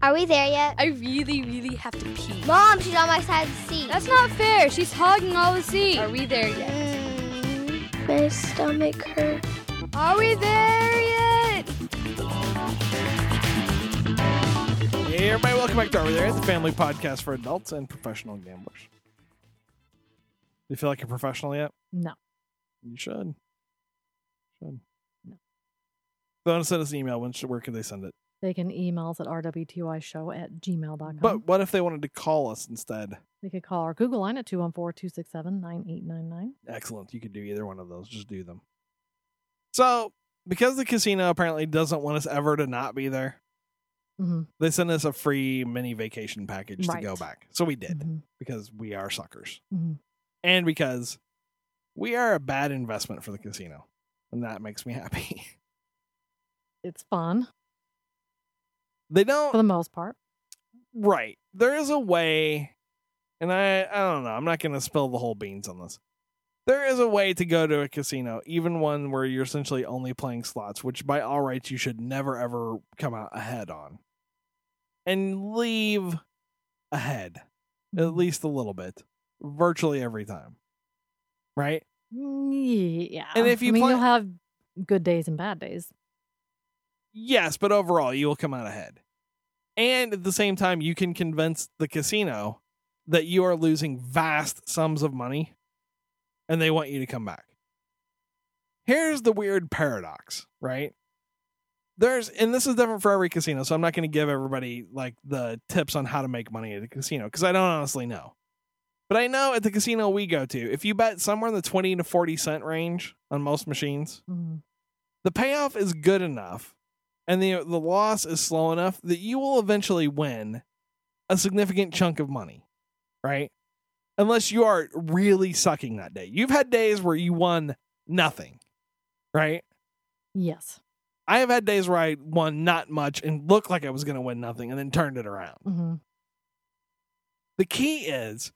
Are we there yet? I really, really have to pee. Mom, she's on my side of the seat. That's not fair. She's hogging all the seat. Are we there yet? Mm, my stomach hurts. Are we there yet? Hey, everybody, welcome back to Are We There Yet? the family podcast for adults and professional gamblers. Do you feel like you're professional yet? No. You should. Should. No. They want to send us an email. When should, where can they send it? They can email us at rwtyshow at gmail.com. But what if they wanted to call us instead? they could call our Google line at 214 267 9899. Excellent. You could do either one of those. Just do them. So, because the casino apparently doesn't want us ever to not be there, Mm-hmm. they sent us a free mini vacation package to go back. So we did Mhm. because we are suckers. Mhm. And because we are a bad investment for the casino. And that makes me happy. It's fun they don't for the most part. right. There is a way and I I don't know. I'm not going to spill the whole beans on this. There is a way to go to a casino, even one where you're essentially only playing slots, which by all rights you should never ever come out ahead on. And leave ahead at Mhm. least a little bit virtually every time. Right? Mm, Yeah. And if you I mean, play- you'll have good days and bad days. Yes, but overall, you will come out ahead. And at the same time, you can convince the casino that you are losing vast sums of money and they want you to come back. Here's the weird paradox, right? There's, and this is different for every casino, so I'm not going to give everybody like the tips on how to make money at a casino because I don't honestly know. But I know at the casino we go to, if you bet somewhere in the 20 to 40 cent range on most machines, Mhm. the payoff is good enough and the the loss is slow enough that you will eventually win a significant chunk of money, right? Unless you are really sucking that day. You've had days where you won nothing, right? Yes. I have had days where I won not much and looked like I was going to win nothing and then turned it around. hmm The key is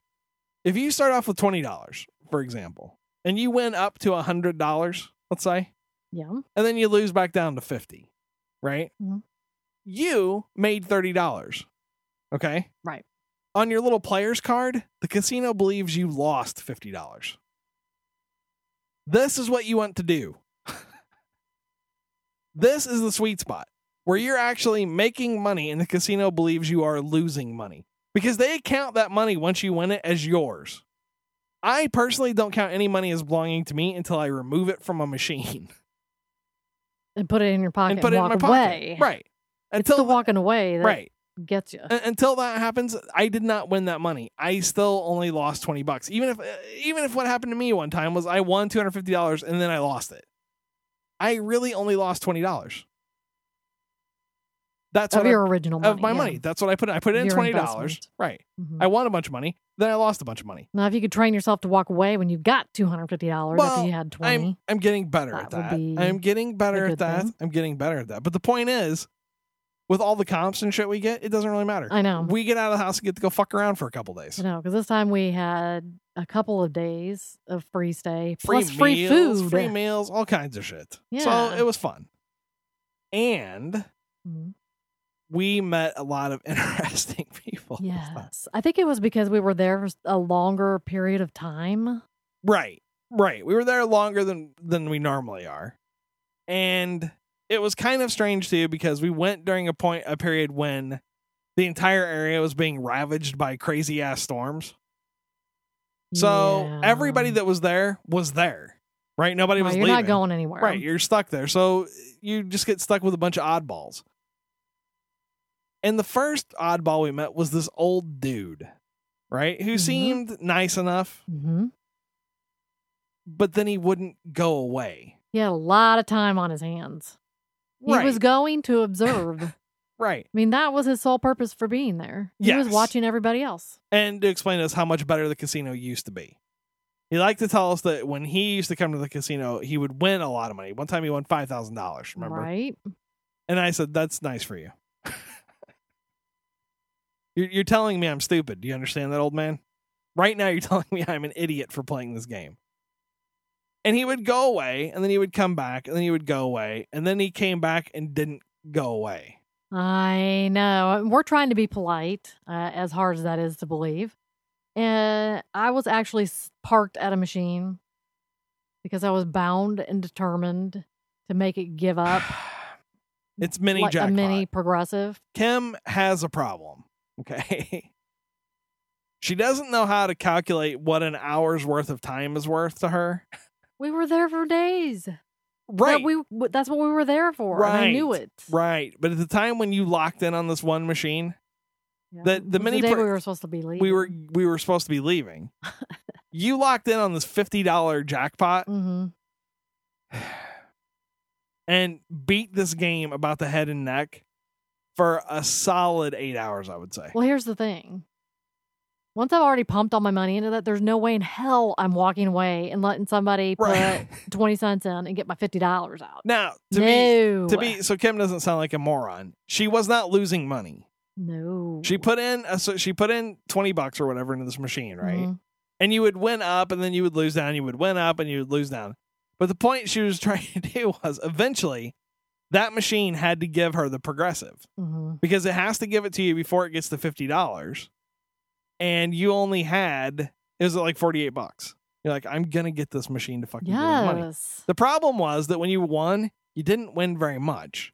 if you start off with $20, for example, and you win up to $100, let's say, Yeah. and then you lose back down to 50 right? Mhm. you made $30 okay? Right. on your little player's card the casino believes you lost $50 this is what you want to do. This is the sweet spot where you're actually making money and the casino believes you are losing money because they count that money once you win it as yours. I personally don't count any money as belonging to me until i remove it from a machine And put it in your pocket and put it in my pocket. away. Right. It's Until the walking away that right. gets you. Until that happens, I did not win that money. I still only lost 20 bucks. Even if uh, even if what happened to me one time was I won $250 and then I lost it. I really only lost $20. That's of what I- your original money. of my yeah. money. That's what I put in. I put in Your $20. investment. Right. Mhm. I won a bunch of money, then I lost a bunch of money. Now, if you could train yourself to walk away when you got two hundred fifty dollars Well, after you had twenty, I'm I'm getting better at That would that. I'm getting better at that. thing. I'm getting better at that. But the point is, with all the comps and shit we get, it doesn't really matter. I know. We get out of the house and get to go fuck around for a couple days. I know because this time we had a couple of days of free stay Free plus free meals, food. free meals, all kinds of shit. So it was fun. And Mhm. We met a lot of interesting people. Yes, I think it was because we were there for a longer period of time. Right. Right. We were there longer than than we normally are. And it was kind of strange too because we went during a point a period when the entire area was being ravaged by crazy ass storms. So Yeah. everybody that was there was there. Right? Nobody was you're leaving. not going anywhere. Right, you're stuck there. So you just get stuck with a bunch of oddballs. And the first oddball we met was this old dude, right? Who Mhm. seemed nice enough, hmm but then he wouldn't go away. He had a lot of time on his hands. He right. was going to observe. Right. I mean, that was his sole purpose for being there. He was watching everybody else. And to explain to us how much better the casino used to be. He liked to tell us that when he used to come to the casino, he would win a lot of money. One time he won $5,000, remember? Right? And I said, "That's nice for you." You're, you're telling me I'm stupid. Do you understand that, old man? Right now, you're telling me I'm an idiot for playing this game. And he would go away, and then he would come back, and then he would go away, and then he came back and didn't go away. I know. We're trying to be polite, uh, as hard as that is to believe. And I was actually parked at a machine because I was bound and determined to make it give up. It's mini like jackpot. a mini progressive. Kim has a problem. Okay. she doesn't know how to calculate what an hour's worth of time is worth to her. We were there for days. Right. That we that's what we were there for. and I knew it. right. But at the time when you locked in on this one machine, Yeah. The- the mini day pro- we were supposed to be leaving. we were we were supposed to be leaving. you locked in on this $50 jackpot hmm and beat this game about the head and neck for a solid 8 hours, I would say. Well, here's the thing. Once I've already pumped all my money into that, there's no way in hell I'm walking away and letting somebody put 20 cents in and get my $50 out. Now, to no. be to be so Kim doesn't sound like a moron. She was not losing money. No. She put in a, so she put in 20 bucks or whatever into this machine, right? Mhm. And you would win up and then you would lose down, you would win up and you would lose down. But the point she was trying to do was eventually that machine had to give her the progressive Mhm. because it has to give it to you before it gets to $50. And you only had it was like 48 bucks. You're like, I'm gonna get this machine to fucking give me money. The problem was that when you won, you didn't win very much.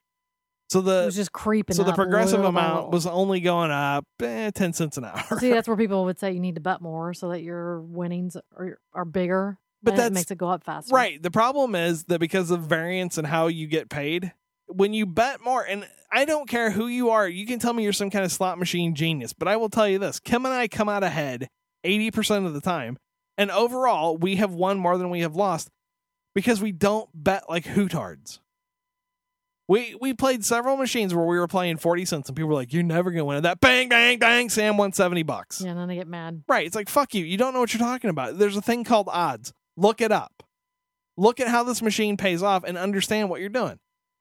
So it the was just creeping so the progressive amount little. was only going up eh, 10 cents an hour. See, that's where people would say you need to bet more so that your winnings are, are bigger. but that makes it go up faster. right. The problem is that because of variance and how you get paid, when you bet more, and I don't care who you are, you can tell me you're some kind of slot machine genius, but I will tell you this Kim and I come out ahead 80% of the time. And overall, we have won more than we have lost because we don't bet like hootards. We we played several machines where we were playing 40 cents and people were like, You're never gonna win at that. Bang, bang, bang, Sam won 70 bucks. Yeah, and then they get mad. Right. It's like, fuck you. You don't know what you're talking about. There's a thing called odds. Look it up. Look at how this machine pays off and understand what you're doing.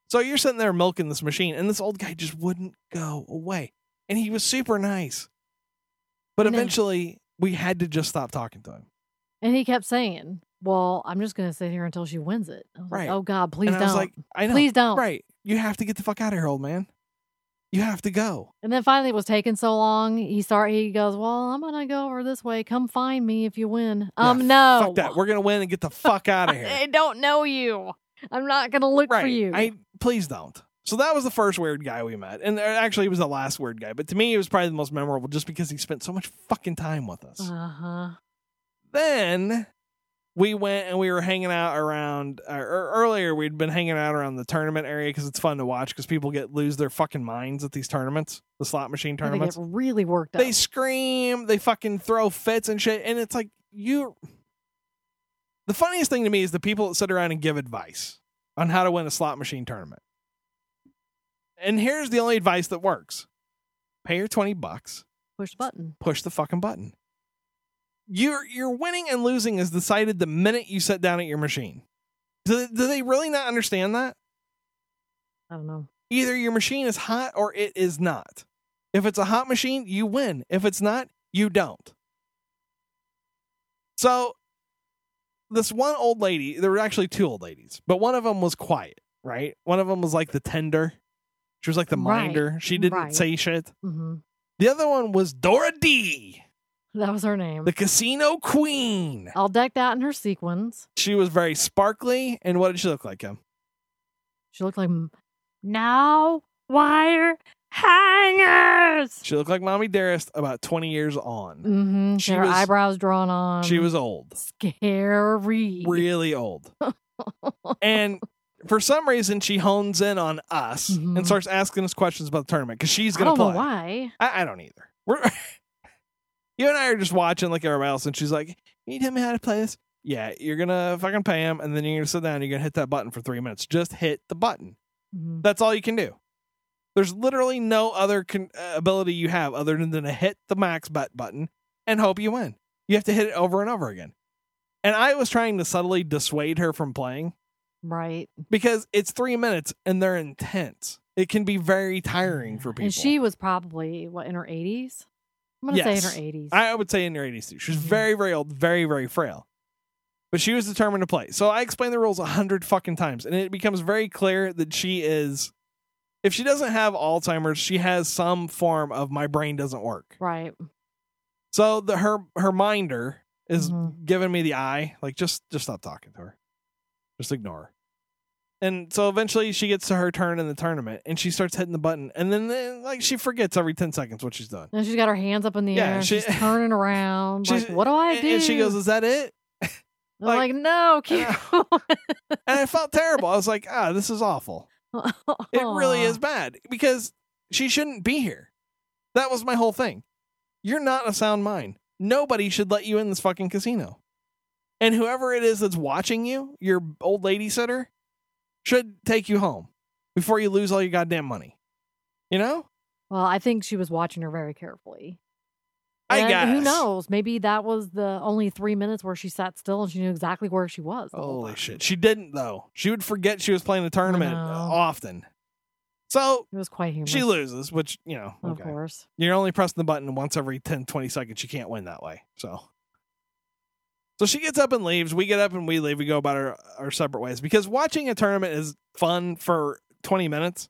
So you're sitting there milking this machine, and this old guy just wouldn't go away. And he was super nice. But eventually, we had to just stop talking to him. And he kept saying, Well, I'm just going to sit here until she wins it. I was Right. like, Oh, God, please and don't. I was like, I know. please don't. Right. You have to get the fuck out of here, old man. You have to go. And then finally, it was taking so long. He start. He goes, "Well, I'm gonna go over this way. Come find me if you win." Yeah, Um, no, Fuck that. We're going to win and get the fuck out of here. I don't know you. I'm not gonna look right. for you. I please don't. So that was the first weird guy we met, and uh, actually, he was the last weird guy. But to me, it was probably the most memorable, just because he spent so much fucking time with us. Uh huh. then we went and we were hanging out around. Uh, or earlier, we'd been hanging out around the tournament area because it's fun to watch because people get lose their fucking minds at these tournaments, the slot machine tournaments. They get really worked up. They scream, they fucking throw fits and shit, and it's like you. The funniest thing to me is the people that sit around and give advice on how to win a slot machine tournament. And here's the only advice that works: pay your twenty bucks, Push the button. push the fucking button. Your your winning and losing is decided the minute you sit down at your machine. Do, do they really not understand that? I don't know. Either your machine is hot or it is not. If it's a hot machine, you win. If it's not, you don't. So, this one old lady, there were actually two old ladies, but one of them was quiet, right? One of them was like the tender. She was like the Right, minder. She didn't right. say shit. hmm The other one was Dora D, That was her name. the casino queen. All decked out in her sequins. She was very sparkly. And what did she look like, Kim? She looked like now wire hangers. She looked like Mommy Dearest about 20 years on. Mm-hmm. She her was- eyebrows drawn on. She was old. scary. really old. and for some reason, she hones in on us Mhm. and starts asking us questions about the tournament because she's going to play. why. I, I don't either. We're you and I are just watching like everybody else, and she's like, "Can you tell me how to play this?" Yeah, you're gonna fucking pay him, and then you're gonna sit down. and You're gonna hit that button for three minutes. Just hit the button. Mhm. That's all you can do. There's literally no other con- uh, ability you have other than to hit the max bet button and hope you win. You have to hit it over and over again. And I was trying to subtly dissuade her from playing Right. because it's three minutes and they're intense. It can be very tiring for people. And she was probably what in her eighties. I'm gonna Yes. say in her eighties. I would say in her 80s too. She's very, very old, very, very frail. But she was determined to play. So I explained the rules a hundred fucking times, and it becomes very clear that she is. If she doesn't have Alzheimer's, she has some form of my brain doesn't work. Right. So the her her minder is Mhm. giving me the eye, like just just stop talking to her, just ignore her. And so eventually she gets to her turn in the tournament, and she starts hitting the button, and then, then like she forgets every ten seconds what she's done. And she's got her hands up in the Yeah, air. she- she's turning around. She's- like, what do I do? And she goes, "Is that it?" I'm like- like, no, keep going. And I felt terrible. I was like, "Ah, this is awful. It really is bad because she shouldn't be here." That was my whole thing. You're not a sound mind. Nobody should let you in this fucking casino. And whoever it is that's watching you, your old lady sitter, should take you home before you lose all your goddamn money. You know? Well, I think she was watching her very carefully. I And Who knows? Maybe that was the only three minutes where she sat still and she knew exactly where she was. Holy shit. She didn't though. She would forget she was playing a tournament often. So It was quite humorous. she loses, which, you know, Of okay. course. You're only pressing the button once every 10, 20 seconds. You can't win that way. So So she gets up and leaves. We get up and we leave. We go about our, our separate ways because watching a tournament is fun for 20 minutes.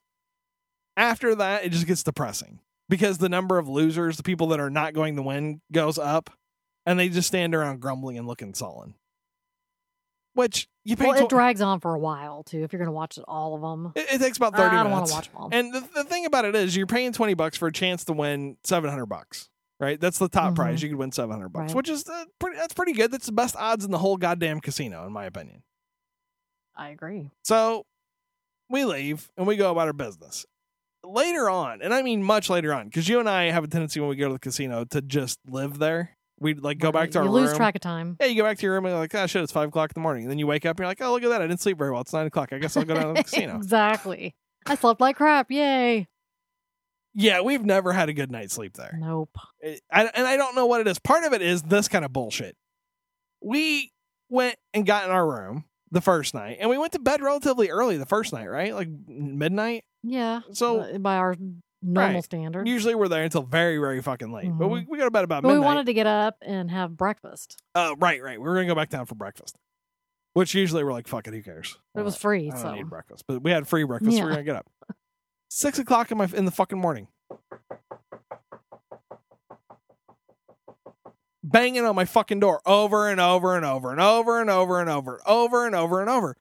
After that, it just gets depressing because the number of losers, the people that are not going to win, goes up and they just stand around grumbling and looking sullen. Which you pay Well, it tw- drags on for a while too. If you're going to watch all of them, it, it takes about 30 I don't want minutes. to watch them all. And the, the thing about it is, you're paying twenty bucks for a chance to win seven hundred bucks. Right, that's the top Mhm. prize. You could win seven hundred bucks, Right. which is uh, pretty. That's pretty good. That's the best odds in the whole goddamn casino, in my opinion. I agree. So we leave and we go about our business. Later on, and I mean much later on, because you and I have a tendency when we go to the casino to just live there. We like go back to our you room. lose track of time. Yeah, you go back to your room and you're like, oh shit, it's five o'clock in the morning. And then you wake up and you're like, oh look at that, I didn't sleep very well. It's nine o'clock. I guess I'll go down to the casino. exactly. I slept like crap. Yay. Yeah, we've never had a good night's sleep there. Nope. It- I, and I don't know what it is. Part of it is this kind of bullshit. We went and got in our room the first night, and we went to bed relatively early the first night, right? Like midnight. Yeah. So by our normal Right. standards. usually we're there until very, very fucking late. But we, we go to bed about But we wanted to get up and have breakfast. uh, right, right. We were gonna go back down for breakfast. Which usually we're like, fuck it, who cares? It was Uh, free, I so need breakfast, but we had free breakfast. So we're gonna get up. Six o'clock in my in the fucking morning. Banging on my fucking door over and over and over and over and over and over and over and over and over. And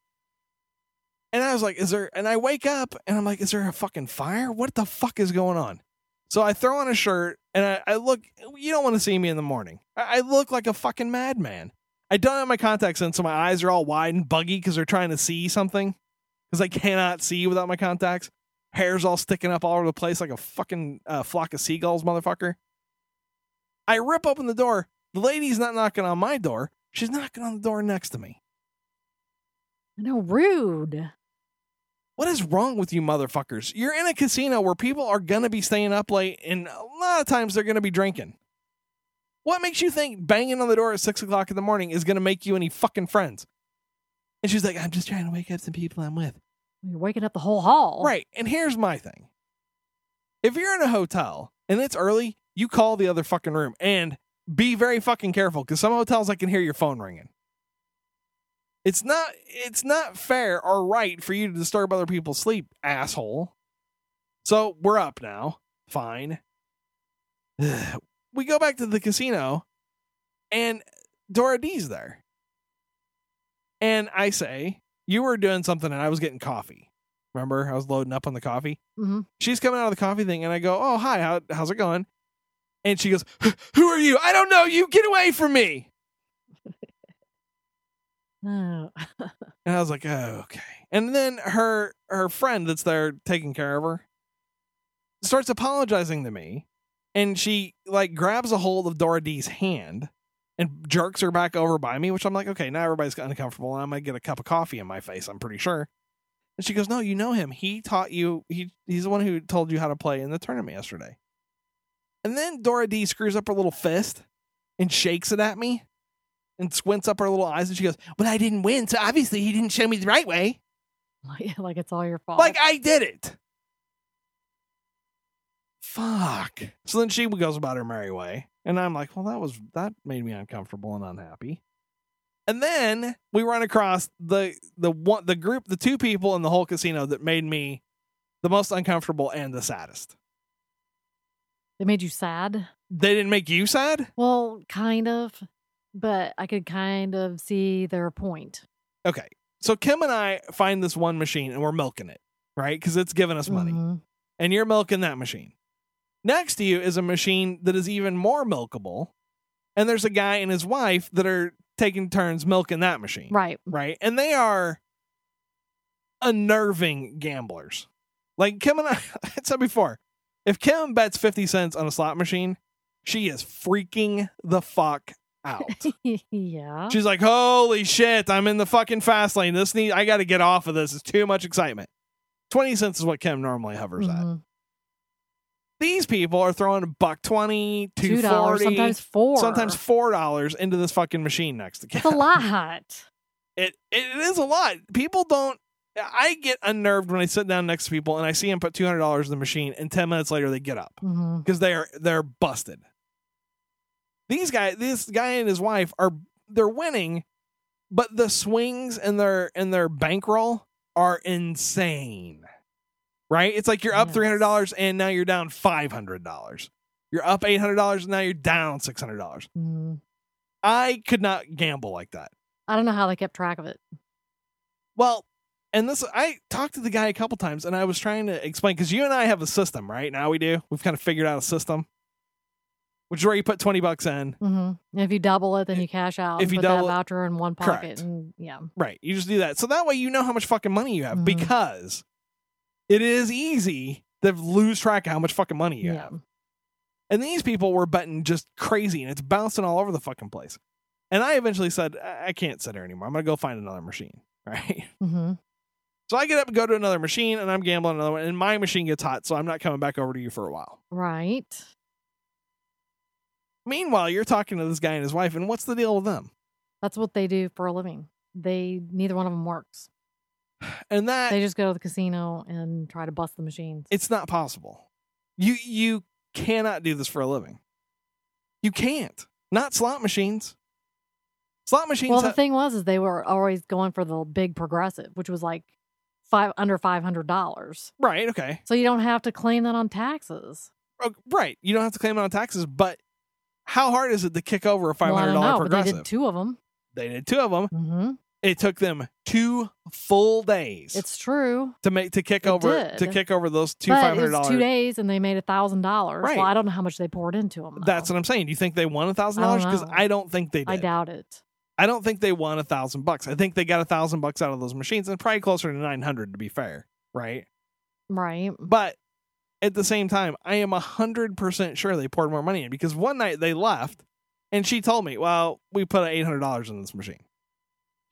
I was like, is there and I wake up and I'm like, is there a fucking fire? What the fuck is going on? So I throw on a shirt and I, I look you don't want to see me in the morning. I, I look like a fucking madman. I don't have my contacts in, so my eyes are all wide and buggy because they're trying to see something. Because I cannot see without my contacts. Hair's all sticking up all over the place like a fucking uh, flock of seagulls, motherfucker. I rip open the door. The lady's not knocking on my door. She's knocking on the door next to me. Know, rude. What is wrong with you motherfuckers? You're in a casino where people are going to be staying up late, and a lot of times they're going to be drinking. What makes you think banging on the door at six o'clock in the morning is going to make you any fucking friends? And she's like, I'm just trying to wake up some people I'm with. You're waking up the whole hall. Right. And here's my thing if you're in a hotel and it's early, you call the other fucking room and be very fucking careful because some hotels I can hear your phone ringing. It's not it's not fair or right for you to disturb other people's sleep, asshole. So we're up now. Fine. we go back to the casino and Dora D's there. And I say, You were doing something and I was getting coffee. Remember, I was loading up on the coffee. hmm She's coming out of the coffee thing, and I go, "Oh, hi, how, how's it going?" And she goes, "Who are you? I don't know you. Get away from me!" Oh. And I was like, oh, "Okay." And then her her friend that's there taking care of her starts apologizing to me, and she like grabs a hold of Dora D's hand and jerks her back over by me, which I'm like, "Okay, now everybody's uncomfortable, and I might get a cup of coffee in my face. I'm pretty sure." And she goes, "No, you know him. He taught you. He he's the one who told you how to play in the tournament yesterday." And then Dora D screws up her little fist and shakes it at me and squints up her little eyes and she goes, "But I didn't win, so obviously he didn't show me the right way. Like, like it's all your fault. Like I did it." Fuck. So then she goes about her merry way, and I'm like, "Well, that was that made me uncomfortable and unhappy." And then we run across the the one the group, the two people in the whole casino that made me the most uncomfortable, and the saddest. They made you sad? They didn't make you sad? Well, kind of, but I could kind of see their point. Okay. So Kim and I find this one machine and we're milking it, right? Because it's giving us money. Mhm. And you're milking that machine. Next to you is a machine that is even more milkable. And there's a guy and his wife that are taking turns milking that machine. Right. right? And they are unnerving gamblers. Like Kim and I, I said before, if Kim bets 50 cents on a slot machine, she is freaking the fuck out. yeah. She's like, holy shit, I'm in the fucking fast lane. This need I gotta get off of this. It's too much excitement. 20 cents is what Kim normally hovers at. Mhm. These people are throwing a buck 20, Two dollars, sometimes four. sometimes four dollars into this fucking machine next to Kim. It's a lot. It it is a lot. People don't. I get unnerved when I sit down next to people and I see them put two hundred dollars in the machine, and ten minutes later they get up hmm because they are they're busted. These guys, this guy and his wife are they're winning, but the swings in their in their bankroll are insane. Right? It's like you're up three hundred dollars and now you're down five hundred dollars. You're up eight hundred dollars and now you're down six hundred dollars. hmm I could not gamble like that. I don't know how they kept track of it. Well, and this I talked to the guy a couple times and I was trying to explain because you and I have a system, right? Now we do. We've kind of figured out a system. Which is where you put twenty bucks in. hmm If you double it, then you cash out. If you put double that it- voucher in one pocket, Correct. and yeah, Right. You just do that. So that way you know how much fucking money you have Mhm. because it is easy to lose track of how much fucking money you yeah, have. And these people were betting just crazy and it's bouncing all over the fucking place. And I eventually said, I I can't sit here anymore. I'm going to go find another machine. Right. hmm So I get up and go to another machine and I'm gambling another one and my machine gets hot. So I'm not coming back over to you for a while. right. Meanwhile, you're talking to this guy and his wife, and what's the deal with them? That's what they do for a living. They neither one of them works. And that They just go to the casino and try to bust the machines. it's not possible. You you cannot do this for a living. You can't. Not slot machines. Slot machines. Well, the ha- thing was, is they were always going for the big progressive, which was like five under five hundred dollars. right. Okay. So you don't have to claim that on taxes. Right. You don't have to claim it on taxes, but how hard is it to kick over a five Well, don't dollar know, but they did two of them. they did two of them. hmm It took them two full days It's true, to make to kick It over to kick over those two five it hundred was two days, and they made a thousand dollars. Well, I don't know how much they poured into them. That's what I'm saying. Do you think they won a thousand dollars? Because. I don't think they did. I doubt it. I don't think they won a thousand bucks. I think they got a thousand bucks out of those machines, and probably closer to nine hundred to be fair, right? Right? But at the same time, I am a hundred percent sure they poured more money in because one night they left, and she told me, "Well, we put eight hundred dollars in this machine."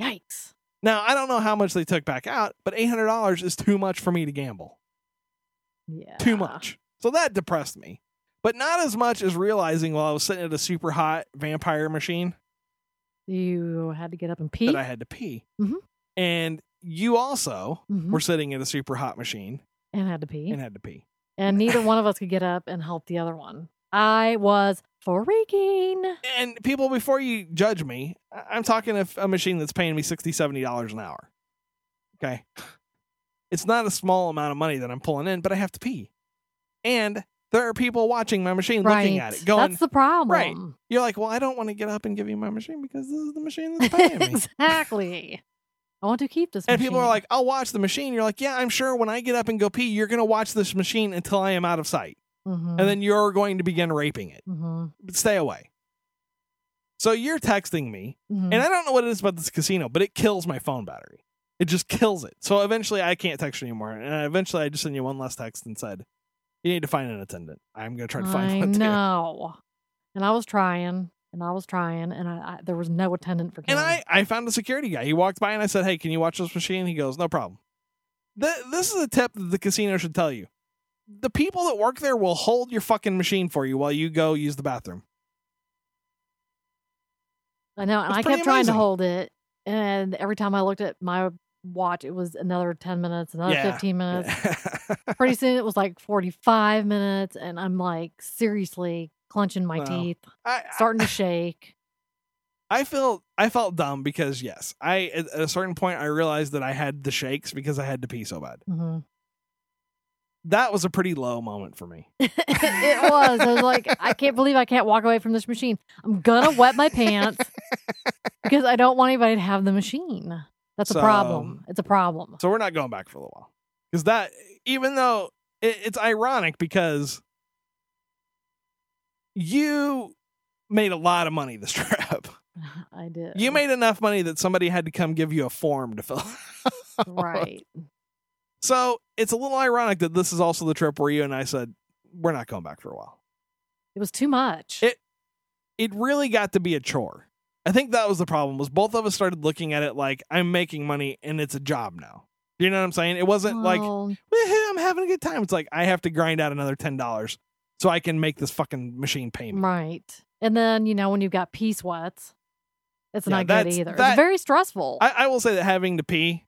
Yikes! Now I don't know how much they took back out, but eight hundred dollars is too much for me to gamble. Yeah, Too much. So that depressed me, but not as much as realizing while I was sitting at a super hot vampire machine You had to get up and pee. that I had to pee, Mhm. and you also Mhm. were sitting at a super hot machine and had to pee. and had to pee. And neither one of us could get up and help the other one. I was freaking. And people, before you judge me, I'm talking of a machine that's paying me 60 dollars an hour. Okay, it's not a small amount of money that I'm pulling in, but I have to pee, and there are people watching my machine, Right. looking at it, going, That's the problem. Right. You're like, well, I don't want to get up and give you my machine because this is the machine that's paying me. exactly. I want to keep this. and people are like, I'll watch the machine. You're like, yeah, I'm sure when I get up and go pee, you're going to watch this machine until I am out of sight. Mhm. And then you're going to begin raping it. Mhm. But stay away. So you're texting me, Mhm. and I don't know what it is about this casino, but it kills my phone battery. It just kills it. So eventually I can't text you anymore. And eventually I just sent you one last text and said, you need to find an attendant. I'm going to try to find I one know. And I was trying, and I was trying, and I, I there was no attendant for Kim. And I, I found a security guy. He walked by and I said, Hey, can you watch this machine? He goes, No problem. Th- this is a tip that the casino should tell you. The people that work there will hold your fucking machine for you while you go use the bathroom. I know, and It's I kept trying to hold it, and every time I looked at my watch, it was another ten minutes, another Yeah. fifteen minutes. Pretty soon, it was like forty-five minutes, and I'm like seriously clenching my Wow. teeth, I, starting to shake. I feel I felt dumb because yes, I at a certain point I realized that I had the shakes because I had to pee so bad. hmm that was a pretty low moment for me. it was. I was like, I can't believe I can't walk away from this machine. I'm gonna wet my pants because I don't want anybody to have the machine. That's So- a problem. It's a problem. So we're not going back for a little while. Because that, even though it, it's ironic because you made a lot of money this trip. I did. You made enough money that somebody had to come give you a form to fill out. right. So it's a little ironic that this is also the trip where you and I said, we're not going back for a while. It was too much. It- It really got to be a chore. I think that was the problem was both of us started looking at it like I'm making money and it's a job now. You know what I'm saying? It wasn't like Well, "Woohoo, I'm having a good time. It's like I have to grind out another ten dollars so I can make this fucking machine pay me. right. And then you know when you've got pee sweats, it's Yeah, not good either. that- it's very stressful. I, I will say that having to pee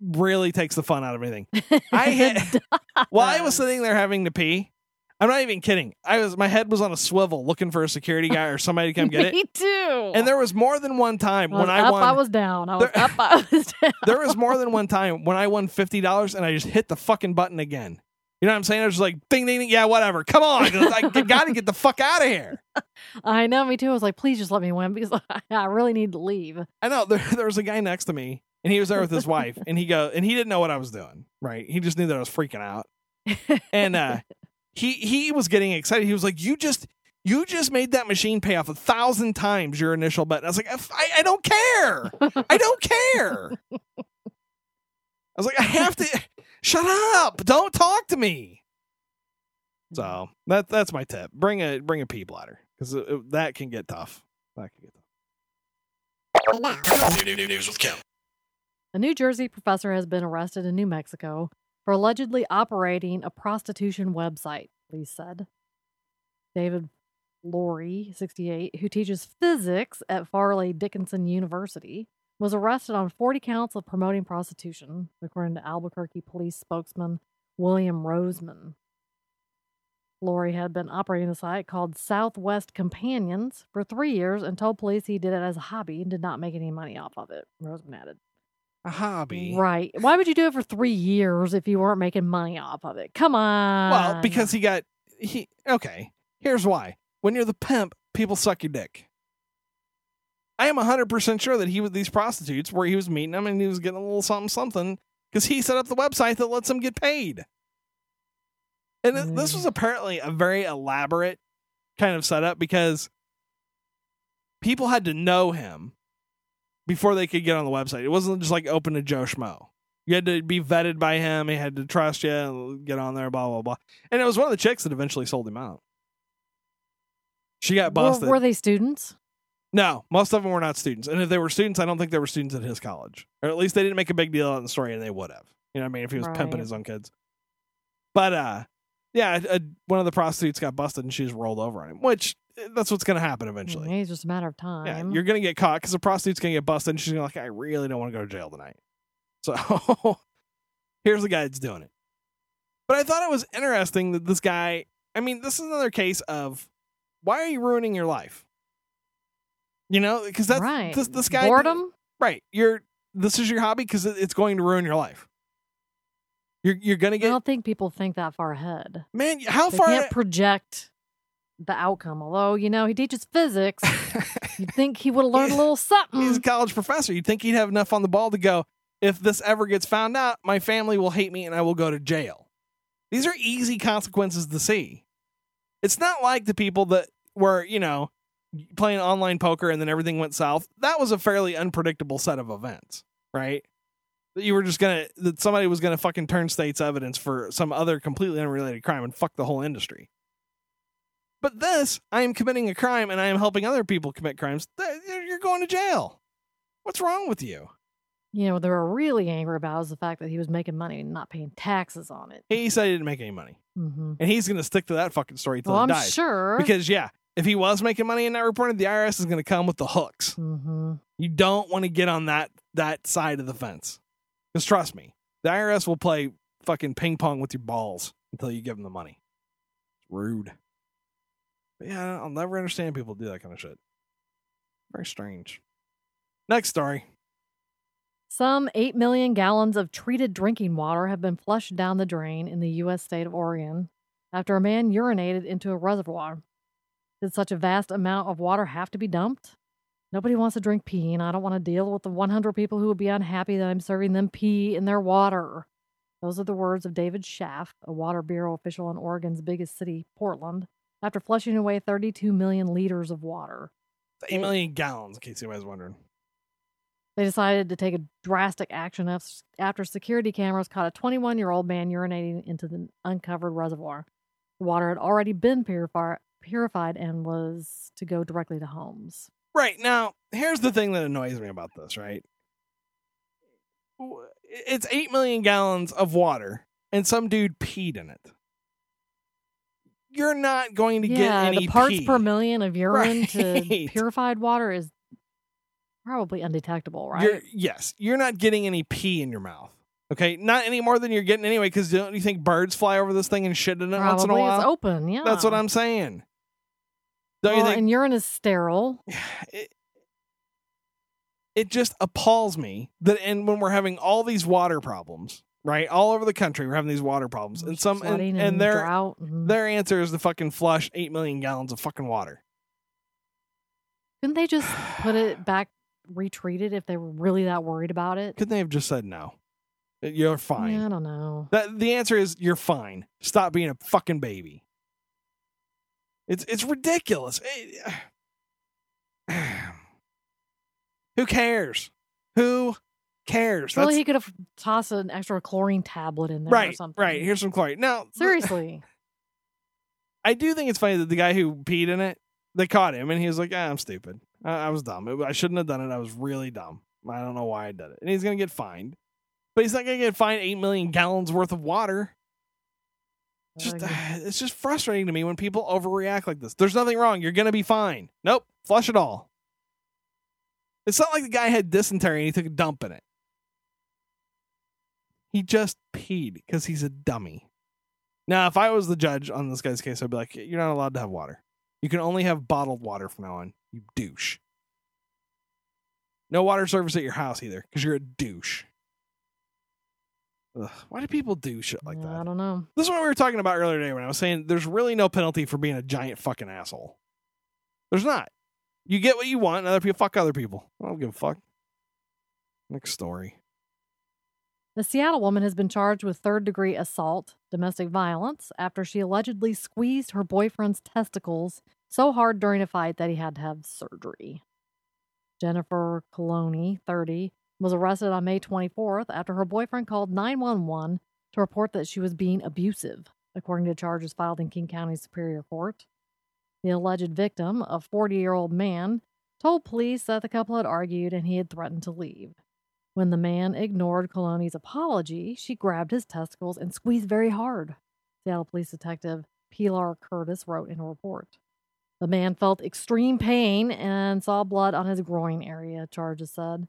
really takes the fun out of anything. I had- While I was sitting there having to pee, I'm not even kidding. I was my head was on a swivel looking for a security guy or somebody to come get it. Me too. And there was more than one time I when I up, won. I was down. I was There- up. I was down. there was more than one time when I won fifty dollars and I just hit the fucking button again. You know what I'm saying? I was just like, ding, ding, ding. Yeah, whatever. Come on. I got to get the fuck out of here. I know. Me too. I was like, please just let me win because I really need to leave. I know there, there was a guy next to me, and he was there with his wife, and he go, and he didn't know what I was doing. Right? He just knew that I was freaking out, and uh, he he was getting excited. He was like, "You just you just made that machine pay off a thousand times your initial bet." And I was like, I, I don't care. I don't care." I was like, "I have to shut up. Don't talk to me." Hmm. So that that's my tip. Bring a bring a pee bladder because that can get tough. That can get tough. News with Kim. A New Jersey professor has been arrested in New Mexico for allegedly operating a prostitution website, police said. David Lowry, 68, who teaches physics at Fairleigh Dickinson University, was arrested on 40 counts of promoting prostitution, according to Albuquerque police spokesman William Roseman. Lowry had been operating the site called Southwest Companions for three years and told police he did it as a hobby and did not make any money off of it, Roseman added. A hobby. Right. Why would you do it for three years if you weren't making money off of it? Come on. Well, because he got he okay. Here's why. When you're the pimp, people suck your dick. I am 100% sure that he was these prostitutes where he was meeting them and he was getting a little something something because he set up the website that lets them get paid. And th- this Mm. was apparently a very elaborate kind of setup because people had to know him before they could get on the website. It wasn't just like open to Joe Schmo. You had to be vetted by him. He had to trust you and get on there, blah, blah, blah. And it was one of the chicks that eventually sold him out. She got were, busted. were they students? No, most of them were not students. And if they were students, I don't think they were students at his college. Or at least they didn't make a big deal out of the story, and they would have. You know what I mean? If he was pimping his own kids. But, uh, yeah, a, one of the prostitutes got busted and she just rolled over on him, which eh, that's what's going to happen eventually. Mm, It's just a matter of time. Yeah, you're gonna get caught because the prostitute's gonna get busted, and she's gonna be like, I really don't want to go to jail tonight. So here's the guy that's doing it. But I thought it was interesting that this guy. I mean, this is another case of why are you ruining your life? You know, because that's right. this, this guy. Boredom? right? You're this is your hobby because it's going to ruin your life. You're you're gonna get. I don't think people think that far ahead. man. How They far? can't project the outcome. Although, you know, he teaches physics. You'd think he would have learned a little something. He's a college professor. You'd think he'd have enough on the ball to go, if this ever gets found out, my family will hate me and I will go to jail. These are easy consequences to see. It's not like the people that were, you know, playing online poker and then everything went south. That was a fairly unpredictable set of events, right? That you were just gonna that somebody was gonna fucking turn state's evidence for some other completely unrelated crime and fuck the whole industry. But this, I am committing a crime and I am helping other people commit crimes. You're going to jail. What's wrong with you? You know, what they were really angry about is the fact that he was making money and not paying taxes on it. He said he didn't make any money, hmm and he's going to stick to that fucking story till Well, he I'm dies. sure. Because yeah, if he was making money and not reported, the IRS is going to come with the hooks. hmm You don't want to get on that that side of the fence. Because trust me, the IRS will play fucking ping pong with your balls until you give them the money. It's rude. But yeah, I'll never understand people do that kind of shit. Very strange. Next story. Some 8 million gallons of treated drinking water have been flushed down the drain in the U.S. state of Oregon after a man urinated into a reservoir. Did such a vast amount of water have to be dumped? Nobody wants to drink pee, and I don't want to deal with the 100 people who would be unhappy that I'm serving them pee in their water. Those are the words of David Shaff, a Water Bureau official in Oregon's biggest city, Portland, after flushing away 32 million liters of water. It's 8 million gallons, in case anybody's wondering. They decided to take a drastic action after security cameras caught a 21 year old man urinating into the uncovered reservoir. The water had already been purifi- purified and was to go directly to homes. Right. Now, here's the thing that annoys me about this, right? It's 8 million gallons of water, and some dude peed in it. You're not going to get any the parts pee. per million of urine to purified water is probably undetectable, right? You're, yes, you're not getting any pee in your mouth. Okay, not any more than you're getting anyway. Because don't you think birds fly over this thing and shit in it once in a while? it's open. Yeah, That's what I'm saying. Don't Well, you think? and urine is sterile. it, it just appalls me that and when we're having all these water problems right all over the country we're having these water problems and some and, flooding and their drought. Mm-hmm. their answer is to fucking flush 8 million gallons of fucking water Couldn't they just put it back, retreat it if they were really that worried about it? couldn't they have just said no you're fine Yeah, I don't know. that the answer is you're fine stop being a fucking baby it's it's ridiculous It- who cares who cares That's- he could have tossed an extra chlorine tablet in there right, or something. right here's some chlorine now Seriously. I do think it's funny that the guy who peed in it, they caught him, and he was like, ah, "I'm stupid. I, I was dumb. It- I shouldn't have done it. I was really dumb. I don't know why I did it." And he's gonna get fined, but he's not gonna get fined eight million gallons worth of water. It's just, Uh, it's just frustrating to me when people overreact like this. There's nothing wrong. You're gonna be fine. Nope, flush it all. It's not like the guy had dysentery and he took a dump in it. He just peed because he's a dummy. Now, if I was the judge on this guy's case, I'd be like, you're not allowed to have water. You can only have bottled water from now on, you douche. No water service at your house either, because you're a douche. Ugh, why do people do shit like that? I don't know. This is what we were talking about earlier today when I was saying there's really no penalty for being a giant fucking asshole. There's not. You get what you want, and other people fuck other people. I don't give a fuck. Next story. The Seattle woman has been charged with third degree assault, domestic violence, after she allegedly squeezed her boyfriend's testicles so hard during a fight that he had to have surgery. Jennifer Coloni, 30, was arrested on May 24th after her boyfriend called 911 to report that she was being abusive, according to charges filed in King County Superior Court. The alleged victim, a 40 year old man, told police that the couple had argued and he had threatened to leave. When the man ignored Coloni's apology, she grabbed his testicles and squeezed very hard, Seattle Police Detective Pilar Curtis wrote in a report. The man felt extreme pain and saw blood on his groin area, charges said.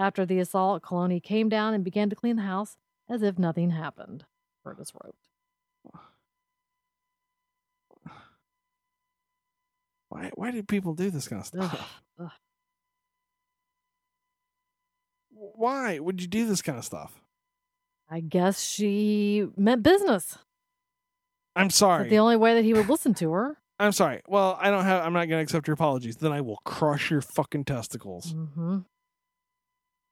After the assault, Coloni came down and began to clean the house as if nothing happened, Curtis wrote. Why why do people do this kind of stuff? ugh. Why would you do this kind of stuff? I guess she meant business. I'm But sorry. the only way that he would listen to her. I'm sorry. Well, I don't have I'm not gonna accept your apologies. Then I will crush your fucking testicles. hmm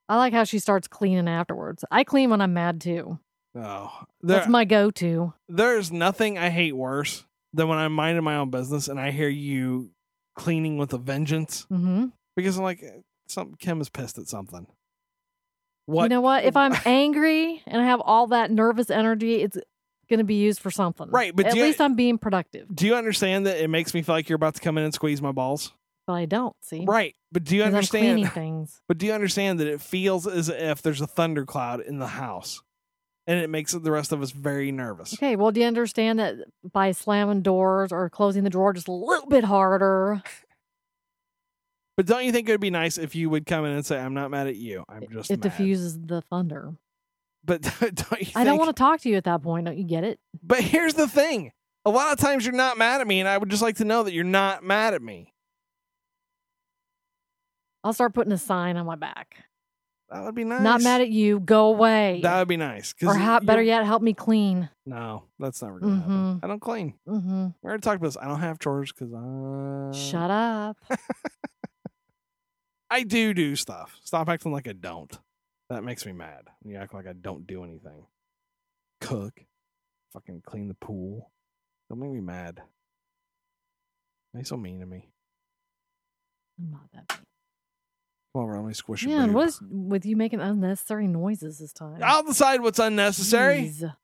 I like how she starts cleaning afterwards. I clean when I'm mad too. Oh. There, That's my go to. there's nothing I hate worse than when I'm minding my own business and I hear you cleaning with a vengeance. hmm Because I'm like, eh, some Kim is pissed at something. What You know what? If I'm angry and I have all that nervous energy, it's going to be used for something. Right, but at you- least I'm being productive. do you understand that it makes me feel like you're about to come in and squeeze my balls? But I don't see. Right. But do you understand things. But do you understand that it feels as if there's a thundercloud in the house? And it makes the rest of us very nervous. Okay. Well, do you understand that by slamming doors or closing the drawer just a little bit harder, But don't you think it would be nice if you would come in and say, I'm not mad at you. I'm just it mad. diffuses the thunder? But don't you I don't want to talk to you at that point. Don't you get it? But here's the thing. A lot of times you're not mad at me, and I would just like to know that you're not mad at me. I'll start putting a sign on my back. That would be nice. Not mad at you. Go away. That would be nice. or how, better yet, help me clean. No, that's never gonna happen. Mhm. I don't clean. hmm We already talked about this. I don't have chores because I Shut up. I do do stuff. Stop acting like I don't. That makes me mad. You act like I don't do anything. Cook. Fucking clean the pool. Don't make me mad. Why you so mean to me? I'm not that big. Come let me squish your Man, boob. what is with you making unnecessary noises this time? I'll decide what's unnecessary. Jeez.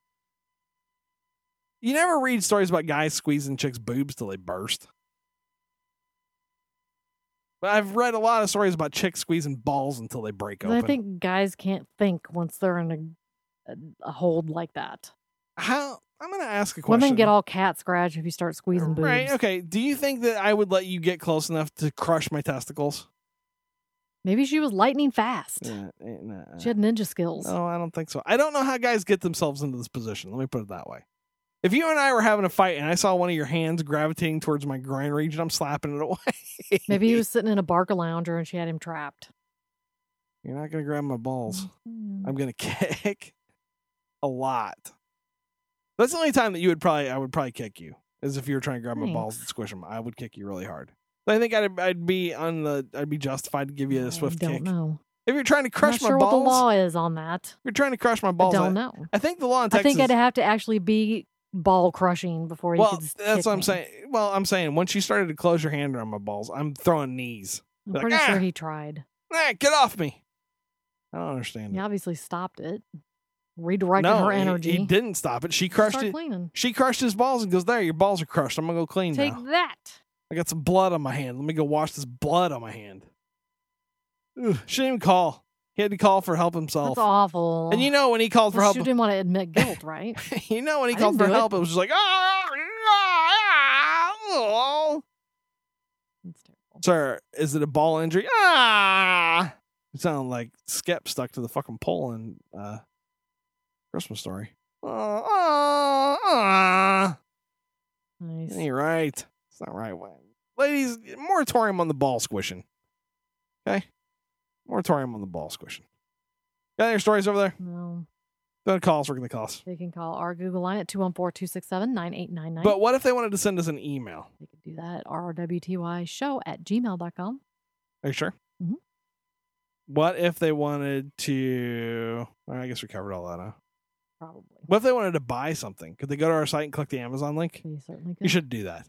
You never read stories about guys squeezing chicks' boobs till they burst. But I've read a lot of stories about chicks squeezing balls until they break open. I think guys can't think once they're in a, a, a hold like that. How I'm gonna ask a question. Women get all cat scratch if you start squeezing boobs. Right, okay. Do you think that I would let you get close enough to crush my testicles? Maybe she was lightning fast. Yeah, eh, nah. She had ninja skills. No, I don't think so. I don't know how guys get themselves into this position. Let me put it that way. If you and I were having a fight and I saw one of your hands gravitating towards my groin region, I'm slapping it away. Maybe he was sitting in a Barcalounger and she had him trapped. You're not gonna grab my balls. Mm. I'm gonna kick a lot. That's the only time that you would probably I would probably kick you is if you were trying to grab my balls and squish them. I would kick you really hard. I think I'd I'd be on the I'd be justified to give you a swift I don't kick. know. If you're trying to crush I'm my not sure balls, what the law is on that. you're trying to crush my I balls. don't know. I think the law in Texas. I think I'd have to actually be ball crushing before you well, could. that's what I'm me. saying. Well, I'm saying once you started to close your hand around my balls, I'm throwing knees. I'm Like, pretty "Ah!" sure he tried. Ah, get off me! I don't understand. He it. obviously stopped it. Redirected no, her energy. He, didn't stop it. She crushed Start it. cleaning. She crushed his balls and goes, "There, your balls are crushed. I'm gonna go clean Take now. that. I got some blood on my hand. Let me go wash this blood on my hand." Ugh, she didn't even call. He had to call for help himself. That's awful. And you know when he called for help, she didn't want to admit guilt, right? you know when he I called for do it. help, it was just like, "Ah, ah, ah, oh." That's terrible. Sir, is it a ball injury? Ah! You sound like Skep stuck to the fucking pole in uh, Christmas Story. Ah, ah, ah. Nice. Ain't right. It's not right. When ladies, moratorium on the ball squishing. Okay? Moratorium on the ball squishing. Got any stories over there? No. Don't call us. We're going to call us. They can call our Google line at 214-267-9899. But what if they wanted to send us an email? they could do that at rwty show at gmail.com. Are you sure? Mhm. What if they wanted to? well, I guess we covered all that, huh? Probably. What if they wanted to buy something? Could they go to our site and click the Amazon link? We certainly could. You should do that.